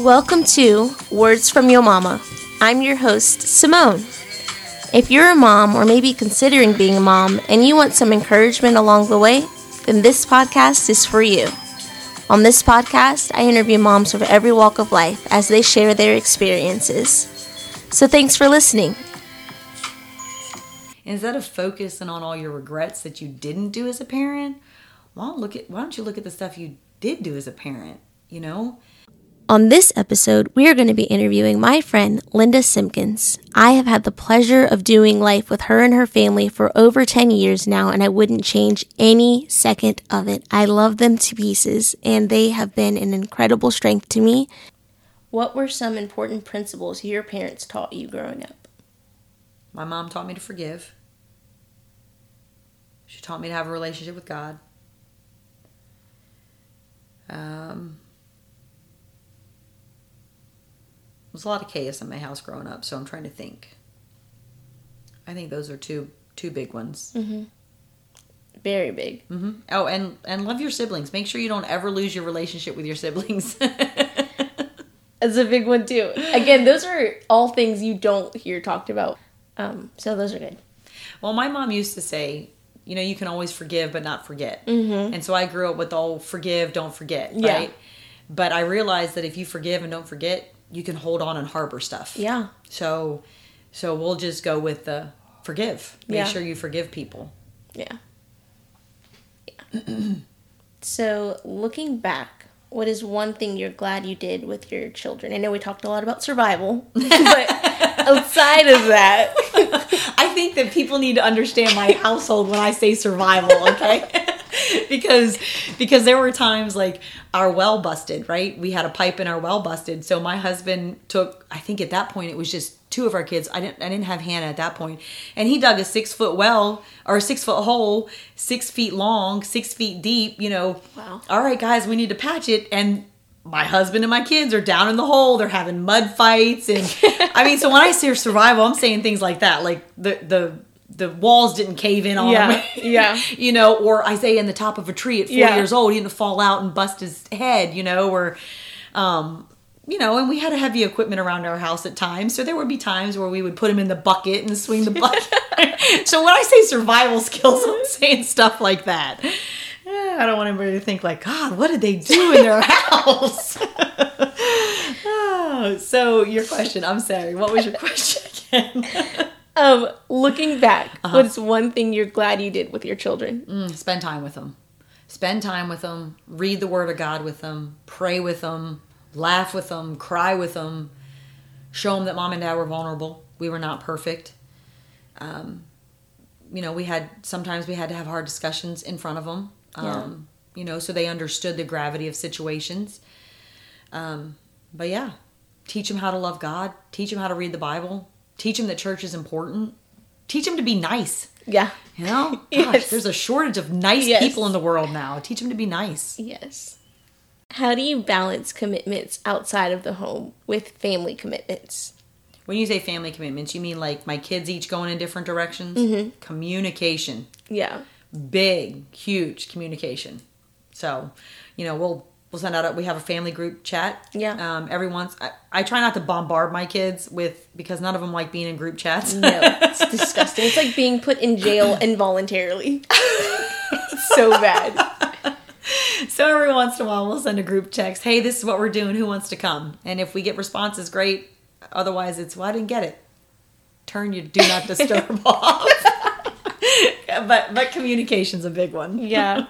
Welcome to Words from Your Mama. I'm your host, Simone. If you're a mom or maybe considering being a mom and you want some encouragement along the way, then this podcast is for you. On this podcast, I interview moms of every walk of life as they share their experiences. So thanks for listening. Instead of focusing on all your regrets that you didn't do as a parent, why don't look at why don't you look at the stuff you did do as a parent? You know, On this episode, we are going to be interviewing my friend Linda Simpkins. I have had the pleasure of doing life with her and her family for over 10 years now, and I wouldn't change any second of it. I love them to pieces, and they have been an incredible strength to me. What were some important principles your parents taught you growing up? my mom taught me to forgive. She taught me to have a relationship with God. Um, there was a lot of chaos in my house growing up, so I'm trying to think. I think those are two two big ones. Very big. hmm Oh, and and love your siblings. Make sure you don't ever lose your relationship with your siblings. That's a big one, too. Again, those are all things you don't hear talked about. Um, so those are good. well, my mom used to say, you know, you can always forgive but not forget. Mm-hmm. And so I grew up with all forgive, don't forget, Yeah. right? But I realized that if you forgive and don't forget, you can hold on and harbor stuff. Yeah. So, so we'll just go with the forgive. Make Yeah. sure you forgive people. Yeah. Yeah. so, looking back, what is one thing you're glad you did with your children? I know we talked a lot about survival, but outside of that, I think that people need to understand my household when I say survival, okay? because because there were times like our well busted, right? We had a pipe in our well busted. So my husband took I think at that point it was just two of our kids. I didn't I didn't have Hannah at that point. And he dug a six foot well or a six foot hole, six feet long, six feet deep, you know. Wow. All right, guys, we need to patch it. And my husband and my kids are down in the hole. They're having mud fights, and I mean, so when I say survival, I'm saying things like that, like the the the walls didn't cave in on Yeah, him, yeah. you know, or Isaiah in the top of a tree at four Yeah. years old, he didn't fall out and bust his head, you know, or, um, you know, and we had heavy equipment around our house at times, so there would be times where we would put him in the bucket and swing the bucket. so when I say survival skills, I'm saying stuff like that. Eh, I don't want anybody to think like, God, what did they do in their house? oh, so your question, I'm sorry, what was your question again? Um, looking back, what's one thing you're glad you did with your children? Mm, spend time with them. Spend time with them. Read the Word of God with them. Pray with them. Laugh with them. Cry with them. Show them that mom and dad were vulnerable. We were not perfect. Um, you know, we had sometimes we had to have hard discussions in front of them. Um, You know, so they understood the gravity of situations. Um, but yeah, teach them how to love God. Teach them how to read the Bible. Teach them that church is important. Teach them to be nice. Yeah. You know, gosh, Yes. there's a shortage of nice Yes. people in the world now. Teach them to be nice. Yes. How do you balance commitments outside of the home with family commitments? When you say family commitments, you mean like my kids each going in different directions? Mm-hmm. Communication, Yeah. big, huge communication. So, you know, we'll we'll send out. A, we have a family group chat. Yeah. Um, every once I, I try not to bombard my kids with because none of them like being in group chats. No, it's disgusting. It's like being put in jail involuntarily. So bad. so every once in a while we'll send a group text hey this is what we're doing who wants to come and if we get responses great otherwise it's well i didn't get it turn your do not disturb off but but communication's a big one Yeah.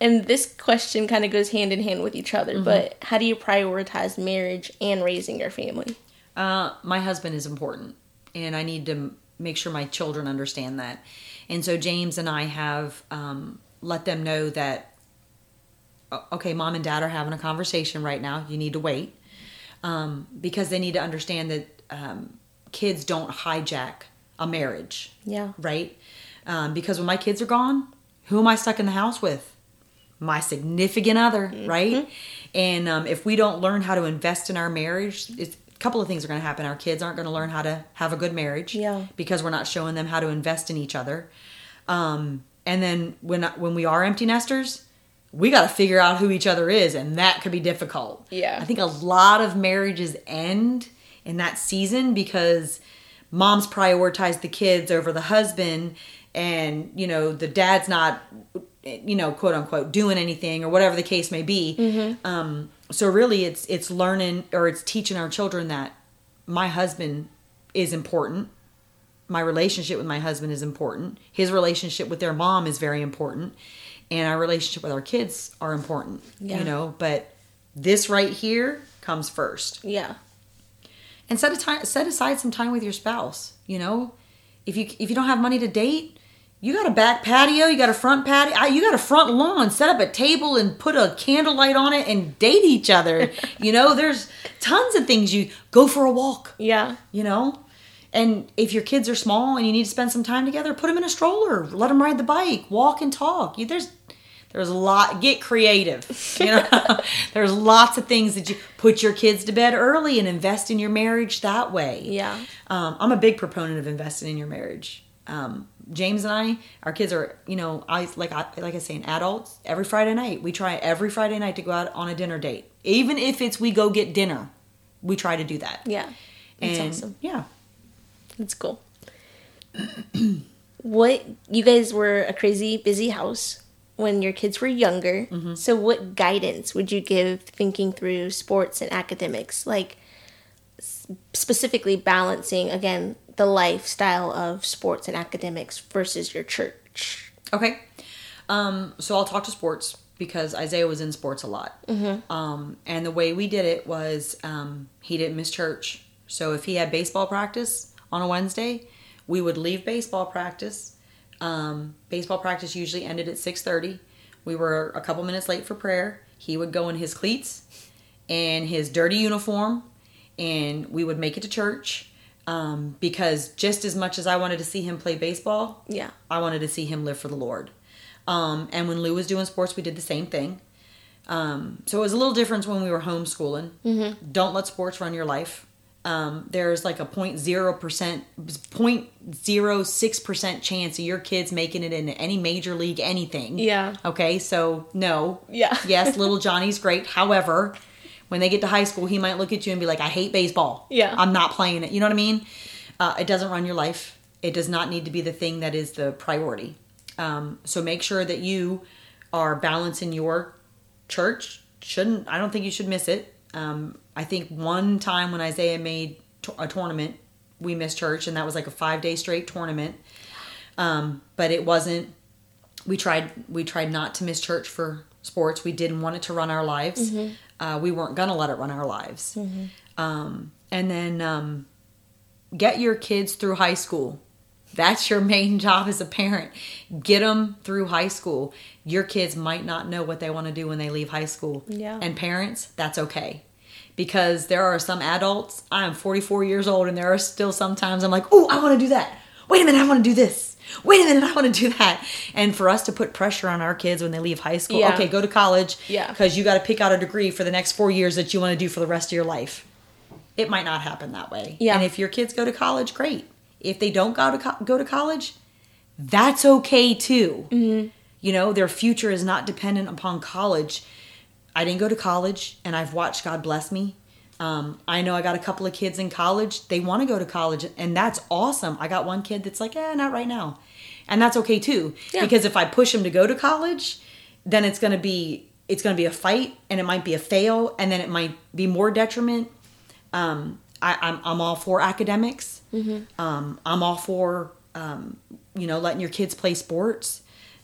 And this question kind of goes hand in hand with each other, but how do you prioritize marriage and raising your family? uh, my husband is important and i need to m- make sure my children understand that and so james and i have um, let them know that okay mom and dad are having a conversation right now you need to wait um, because they need to understand that um, kids don't hijack a marriage Yeah. right um, because when my kids are gone who am i stuck in the house with my significant other right and um, if we don't learn how to invest in our marriage it's a couple of things are going to happen our kids aren't going to learn how to have a good marriage Yeah. because we're not showing them how to invest in each other um, and then when when we are empty nesters we got to figure out who each other is, and that could be difficult. Yeah. I think a lot of marriages end in that season because moms prioritize the kids over the husband, and you know the dad's not, you know, quote unquote, doing anything or whatever the case may be. Um, so really, it's it's learning or it's teaching our children that my husband is important my relationship with my husband is important. His relationship with their mom is very important. And our relationship with our kids are important. Yeah. You know, but this right here comes first. Yeah. And set a time set aside some time with your spouse. You know? If you if you don't have money to date, you got a back patio, you got a front patio, you got a front lawn, set up a table and put a candlelight on it and date each other. you know, there's tons of things you go for a walk. Yeah. you know? And if your kids are small and you need to spend some time together put them in a stroller let them ride the bike walk and talk. You, there's there's a lot get creative. You know? There's lots of things that you put your kids to bed early and invest in your marriage that way. Yeah. um, i'm a big proponent of investing in your marriage. Um, james and i our kids are you know i like I, like i say in adults every friday night we try every friday night to go out on a dinner date even if it's we go get dinner we try to do that Yeah. That's and awesome. yeah That's cool. what you guys were a crazy busy house when your kids were younger. Mm-hmm. So what guidance would you give thinking through sports and academics? Like specifically balancing again the lifestyle of sports and academics versus your church. Okay. Um, so I'll talk to sports because Isaiah was in sports a lot. Um, and the way we did it was um, he didn't miss church. So if he had baseball practice on a Wednesday, we would leave baseball practice. Um, baseball practice usually ended at 6.30. We were a couple minutes late for prayer. He would go in his cleats and his dirty uniform and we would make it to church um, because just as much as I wanted to see him play baseball, Yeah. I wanted to see him live for the Lord. Um, and when Lou was doing sports, we did the same thing. Um, so it was a little different when we were homeschooling. Mm-hmm. Don't let sports run your life. Um, there's like a 0.0%, 0.06% chance of your kids making it in any major league anything. Yeah. Okay, so no. Yeah. yes, little Johnny's great. However, when they get to high school, he might look at you and be like, I hate baseball. Yeah. I'm not playing it. You know what I mean? Uh, it doesn't run your life. It does not need to be the thing that is the priority. Um, so make sure that you are balancing your church. Shouldn't I don't think you should miss it. Um, I think one time when Isaiah made t- a tournament, we missed church, and that was like a five day straight tournament. Um, but it wasn't. We tried. We tried not to miss church for sports. We didn't want it to run our lives. Uh, we weren't gonna let it run our lives. Um, and then um, get your kids through high school. That's your main job as a parent. Get them through high school. Your kids might not know what they want to do when they leave high school. Yeah. And parents, that's okay. Because there are some adults, I'm 44 years old, and there are still sometimes I'm like, oh, I want to do that. Wait a minute, I want to do this. Wait a minute, I want to do that. And for us to put pressure on our kids when they leave high school, Yeah. okay, go to college. Yeah. Because you got to pick out a degree for the next four years that you want to do for the rest of your life it might not happen that way. Yeah. And if your kids go to college, great. If they don't go to co- go to college, that's okay too. Mm-hmm. You know, their future is not dependent upon college. I didn't go to college, and I've watched God bless me. Um, I know I got a couple of kids in college. They want to go to college, and that's awesome. I got one kid that's like, eh, not right now, and that's okay too. Yeah. Because if I push him to go to college, then it's going to be it's going to be a fight, and it might be a fail, and then it might be more detriment um, I, I'm, I'm all for academics. Um, I'm all for um, you know letting your kids play sports,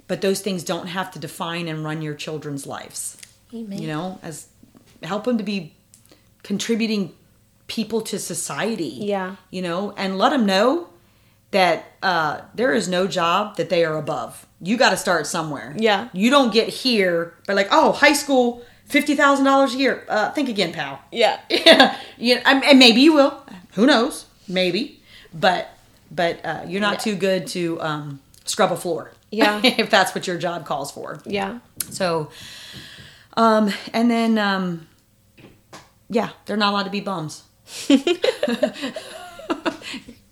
but those things don't have to define and run your children's lives. Amen. You know, as help them to be contributing people to society. Yeah. You know, and let them know that uh, there is no job that they are above. You got to start somewhere. Yeah. You don't get here by like, oh, high school, fifty thousand dollars a year. Uh, think again, pal. Yeah. Yeah, yeah, and and maybe you will. Who knows? Maybe, but but uh, you're not Yeah. too good to um, scrub a floor. Yeah. if that's what your job calls for. Yeah. So, um, and then um, yeah, they're not allowed to be bums.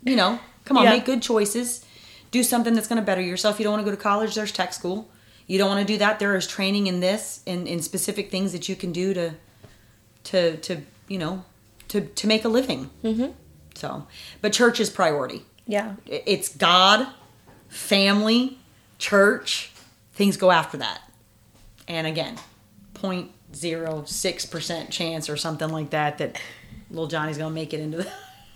you know, come on, Yeah. make good choices. Do something that's going to better yourself. You don't want to go to college. There's tech school. you don't want to do that there is training in this in, in specific things that you can do to to to you know to to make a living mm-hmm. so but church is priority Yeah. It's god family church things go after that and again 0.06% chance or something like that that little johnny's gonna make it into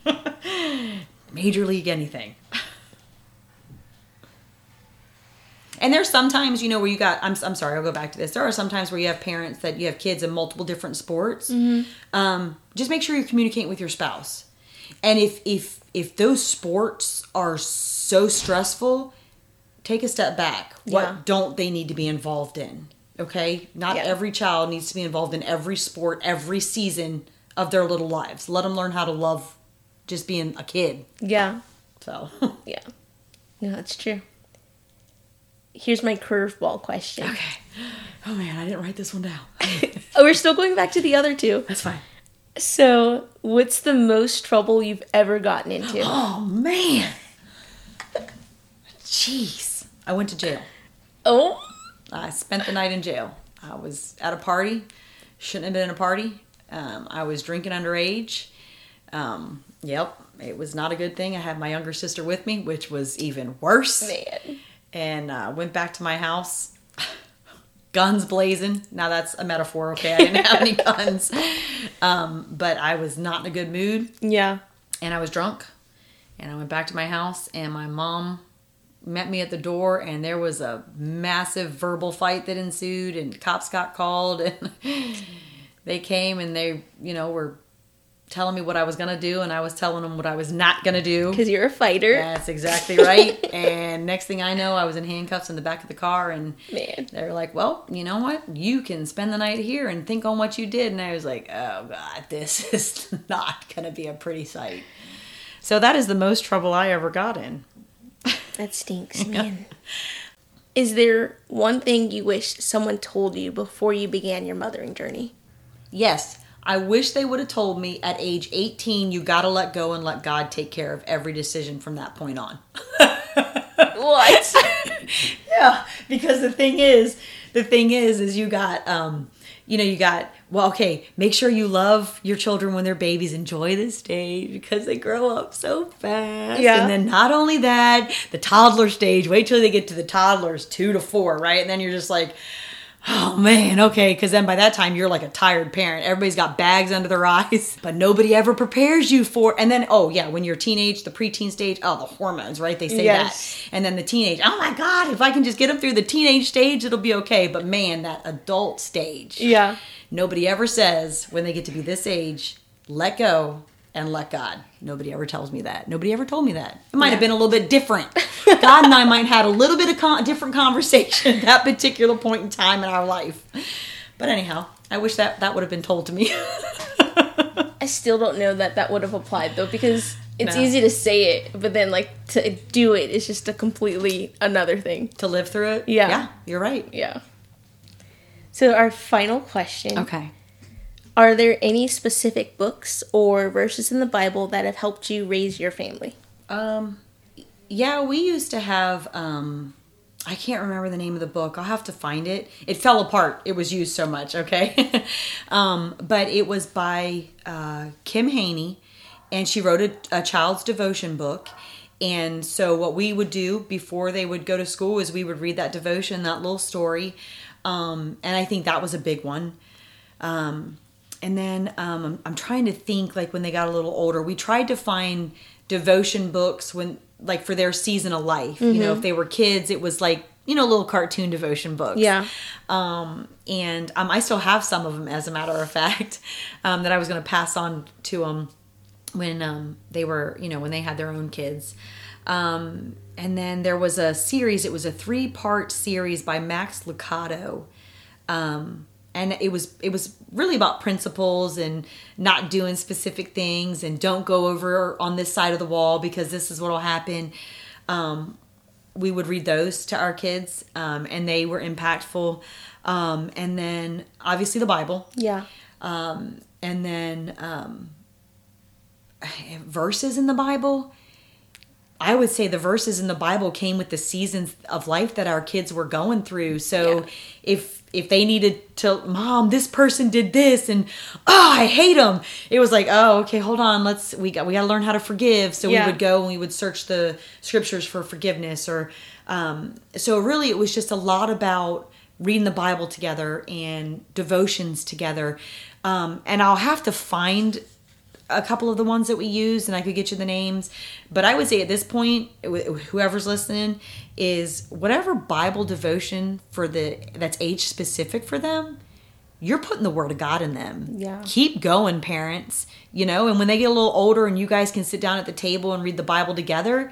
the major league anything And there's sometimes, you know, where you got, I'm, I'm sorry, I'll go back to this. There are sometimes where you have parents that you have kids in multiple different sports. Um, just make sure you're communicating with your spouse. And if, if, if those sports are so stressful, take a step back. What Yeah. don't they need to be involved in? Okay. Not Yeah. every child needs to be involved in every sport, every season of their little lives. Let them learn how to love just being a kid. Yeah. So, Yeah. No, that's true. Here's my curveball question. okay. Oh man, I didn't write this one down. Oh, we're still going back to the other two. That's fine. So, what's the most trouble you've ever gotten into? Oh man. Jeez. I went to jail. Oh, I spent the night in jail. I was at a party. Shouldn't have been a party. Um, I was drinking underage. Um, yep, it was not a good thing. I had my younger sister with me, which was even worse. man. And uh, went back to my house. Guns blazing. Now that's a metaphor, okay? I didn't have any guns. Um, but I was not in a good mood. Yeah. and I was drunk. And I went back to my house, and my mom met me at the door, and there was a massive verbal fight that ensued, and cops got called, and they came and they, you know, were telling me what I was gonna do, and I was telling them what I was not gonna do. Because you're a fighter. That's exactly right. and next thing I know, I was in handcuffs in the back of the car, and Man. they're like, "Well, you know what? You can spend the night here and think on what you did." And I was like, "Oh God, this is not going to be a pretty sight." So that is the most trouble I ever got in. That stinks, man. Is there one thing you wish someone told you before you began your mothering journey? Yes, I wish they would have told me at age 18, you got to let go and let God take care of every decision from that point on. What? yeah because the thing is the thing is is you got um you know you got well okay make sure you love your children when they're babies. Enjoy this stage because they grow up so fast. Yeah. and then not only that the toddler stage wait till they get to the toddlers two to four right? And then you're just like Oh man, okay, because then by that time you're like a tired parent. Everybody's got bags under their eyes, but nobody ever prepares you for. And then, oh yeah, when you're teenage, the preteen stage, oh the hormones, right? They say Yes. that. And then the teenage, oh my god, if I can just get them through the teenage stage, it'll be okay. But man, that adult stage, yeah. nobody ever says when they get to be this age, let go and let God. Nobody ever tells me that. Nobody ever told me that. It might have been a little bit different. God and I might have had a little bit of con- different conversation at that particular point in time in our life. But anyhow, I wish that that would have been told to me. I still don't know that that would have applied though because it's No. easy to say it, but then like to do it is just a completely another thing. to live through it. Yeah. Yeah, you're right. Yeah. So our final question. Okay. Are there any specific books or verses in the Bible that have helped you raise your family? Um, yeah, we used to have. Um, I can't remember the name of the book. I'll have to find it. It fell apart. It was used so much. Okay, um, but it was by uh, Kim Haney, and she wrote a, a child's devotion book. And so, what we would do before they would go to school is we would read that devotion, that little story, um, and I think that was a big one. Um, and then um, I'm, I'm trying to think like when they got a little older we tried to find devotion books when like for their season of life. You know if they were kids it was like you know little cartoon devotion books. Yeah. um, and um, i still have some of them as a matter of fact um, that i was going to pass on to them when um, they were you know when they had their own kids. Um, and then there was a series it was a three part series by max lucado um, and it was it was really about principles and not doing specific things and don't go over on this side of the wall because this is what will happen um, we would read those to our kids um, and they were impactful um, and then obviously the bible Yeah. um, and then um, verses in the bible I would say the verses in the Bible came with the seasons of life that our kids were going through. So Yeah. if if they needed to, mom, this person did this, and oh, I hate them. It was like, oh, okay, hold on, let's we got we got to learn how to forgive. So Yeah. we would go and we would search the scriptures for forgiveness, or um, so really it was just a lot about reading the Bible together and devotions together. Um, and I'll have to find a couple of the ones that we use and I could get you the names. But I would say at this point, whoever's listening is whatever Bible devotion for the that's age specific for them, you're putting the word of God in them. Yeah. Keep going, parents. You know, and when they get a little older and you guys can sit down at the table and read the Bible together,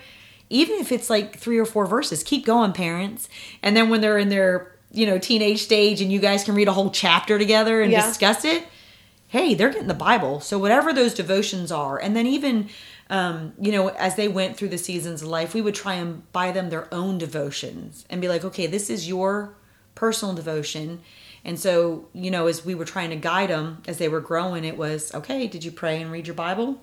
even if it's like three or four verses, keep going, parents. And then when they're in their, you know, teenage stage and you guys can read a whole chapter together and Yeah. discuss it, hey, they're getting the Bible. So whatever those devotions are, and then even, um, you know, as they went through the seasons of life, we would try and buy them their own devotions and be like, okay, this is your personal devotion. And so, you know, as we were trying to guide them as they were growing, it was okay. Did you pray and read your Bible?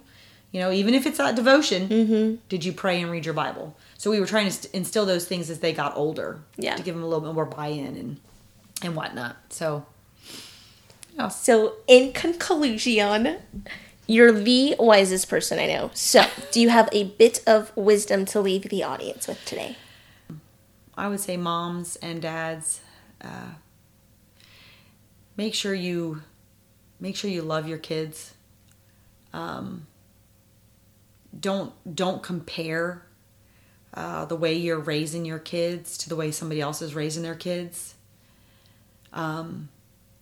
You know, even if it's not devotion, Mm-hmm. did you pray and read your Bible? So we were trying to instill those things as they got older, Yeah. to give them a little bit more buy-in and and whatnot. So So, in conclusion, you're the wisest person I know. So, do you have a bit of wisdom to leave the audience with today? I would say moms and dads, uh, make sure you make sure you love your kids. Um, don't don't compare uh, the way you're raising your kids to the way somebody else is raising their kids. Um,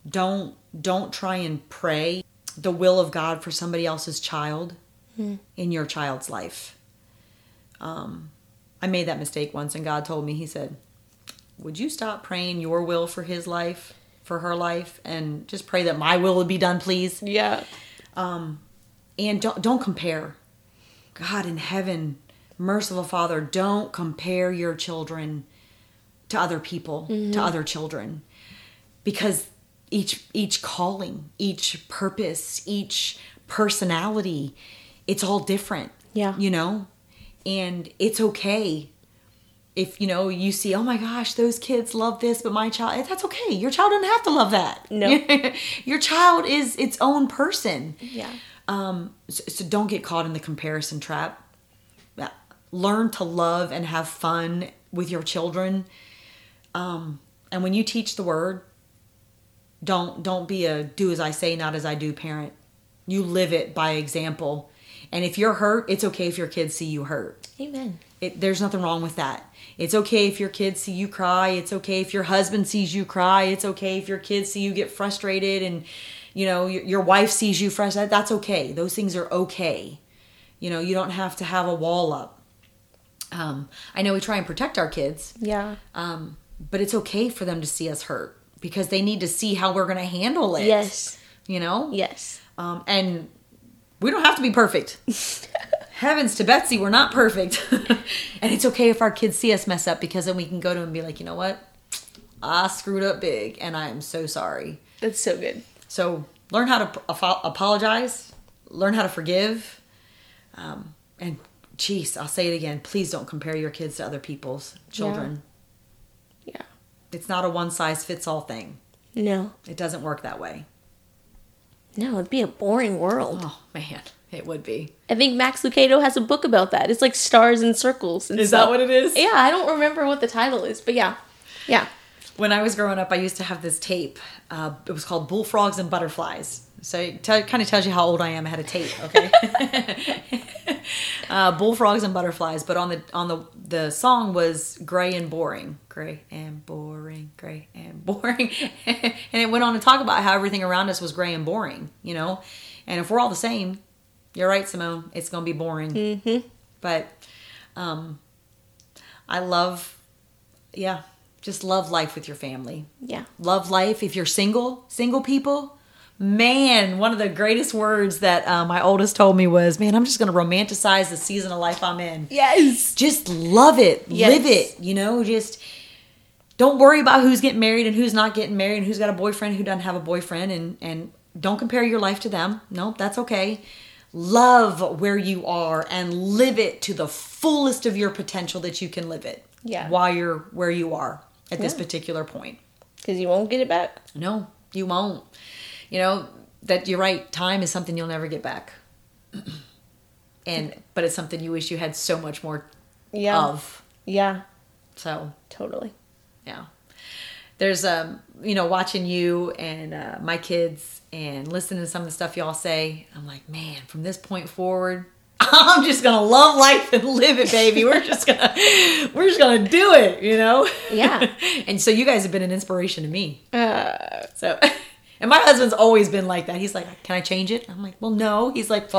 don't don't try and pray the will of God for somebody else's child hmm. in your child's life. Um, I made that mistake once, and God told me, He said, Would you stop praying your will for his life, for her life, and just pray that my will would be done, please? Yeah. Um, and don't, don't compare. God in heaven, merciful Father, don't compare your children to other people, to mm-hmm. other children. Because each each calling, each purpose, each personality, it's all different. Yeah. You know? And it's okay if you know you see, oh my gosh, those kids love this, but my child that's okay. Your child doesn't have to love that. No. Your child is its own person. Yeah. Um, so, so don't get caught in the comparison trap. Uh, Learn to love and have fun with your children. Um, and when you teach the word, don't don't be a do as I say, not as I do parent. You live it by example. And if you're hurt, it's okay if your kids see you hurt. Amen. It, there's nothing wrong with that. It's okay if your kids see you cry. It's okay if your husband sees you cry. It's okay if your kids see you get frustrated and, you know, your, your wife sees you frustrated. That's okay. Those things are okay. You know, you don't have to have a wall up. Um, I know we try and protect our kids, Yeah. um, but it's okay for them to see us hurt because they need to see how we're going to handle it. Yes. You know? Yes. Um, and we don't have to be perfect. Heavens to Betsy, we're not perfect. and it's okay if our kids see us mess up because then we can go to them and be like, you know what? I screwed up big and I am so sorry. That's so good. So learn how to p- apo- apologize, learn how to forgive. Um, and geez, I'll say it again. Please don't compare your kids to other people's children. Yeah. It's not a one size fits all thing. No. It doesn't work that way. No, it'd be a boring world. Oh, man, it would be. I think Max Lucado has a book about that. It's like stars and circles. And stuff. That what it is? Yeah, I don't remember what the title is, but yeah. Yeah. When I was growing up, I used to have this tape. Uh, it was called Bullfrogs and Butterflies. So it tell, kind of tells you how old I am. I had a tape, okay? uh, Bullfrogs and Butterflies, but on the on the the song was Gray and Boring, Gray and Boring, Gray and Boring, and it went on to talk about how everything around us was gray and boring, you know. And if we're all the same, you're right, Simone. It's gonna be boring. Mm-hmm. But um, I love, yeah, just love life with your family Yeah. love life if you're single single people man one of the greatest words that uh, my oldest told me was man i'm just going to romanticize the season of life i'm in Yes. just love it Yes. live it you know just don't worry about who's getting married and who's not getting married and who's got a boyfriend who doesn't have a boyfriend and and don't compare your life to them no that's okay love where you are and live it to the fullest of your potential that you can live it. Yeah. While you're where you are at this particular point. Because you won't get it back. No, you won't. You know, that you're right, time is something you'll never get back. and but it's something you wish you had so much more Yeah. of. Yeah. So Totally. Yeah there's um you know watching you and uh, my kids and listening to some of the stuff y'all say i'm like man from this point forward i'm just gonna love life and live it baby. We're just gonna we're just gonna do it you know? Yeah. and so you guys have been an inspiration to me. Uh, so and my husband's always been like that. He's like can i change it? I'm like well no. He's like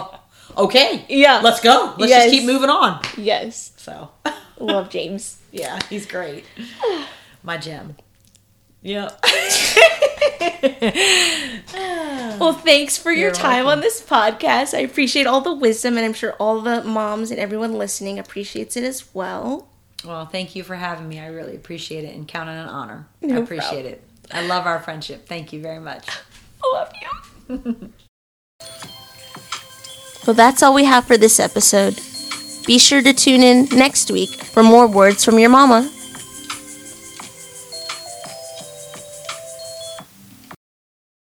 okay. Yeah. let's go. Let's Yes. just keep moving on. Yes. so Love James. yeah he's great my gem yeah Well, thanks for your You're time welcome. on this podcast. I appreciate all the wisdom, and I'm sure all the moms and everyone listening appreciates it as well. Well, thank you for having me. I really appreciate it and count it an honor. I appreciate problem. it. I love our friendship. Thank you very much. I love you. well, that's all we have for this episode. Be sure to tune in next week for more words from your mama.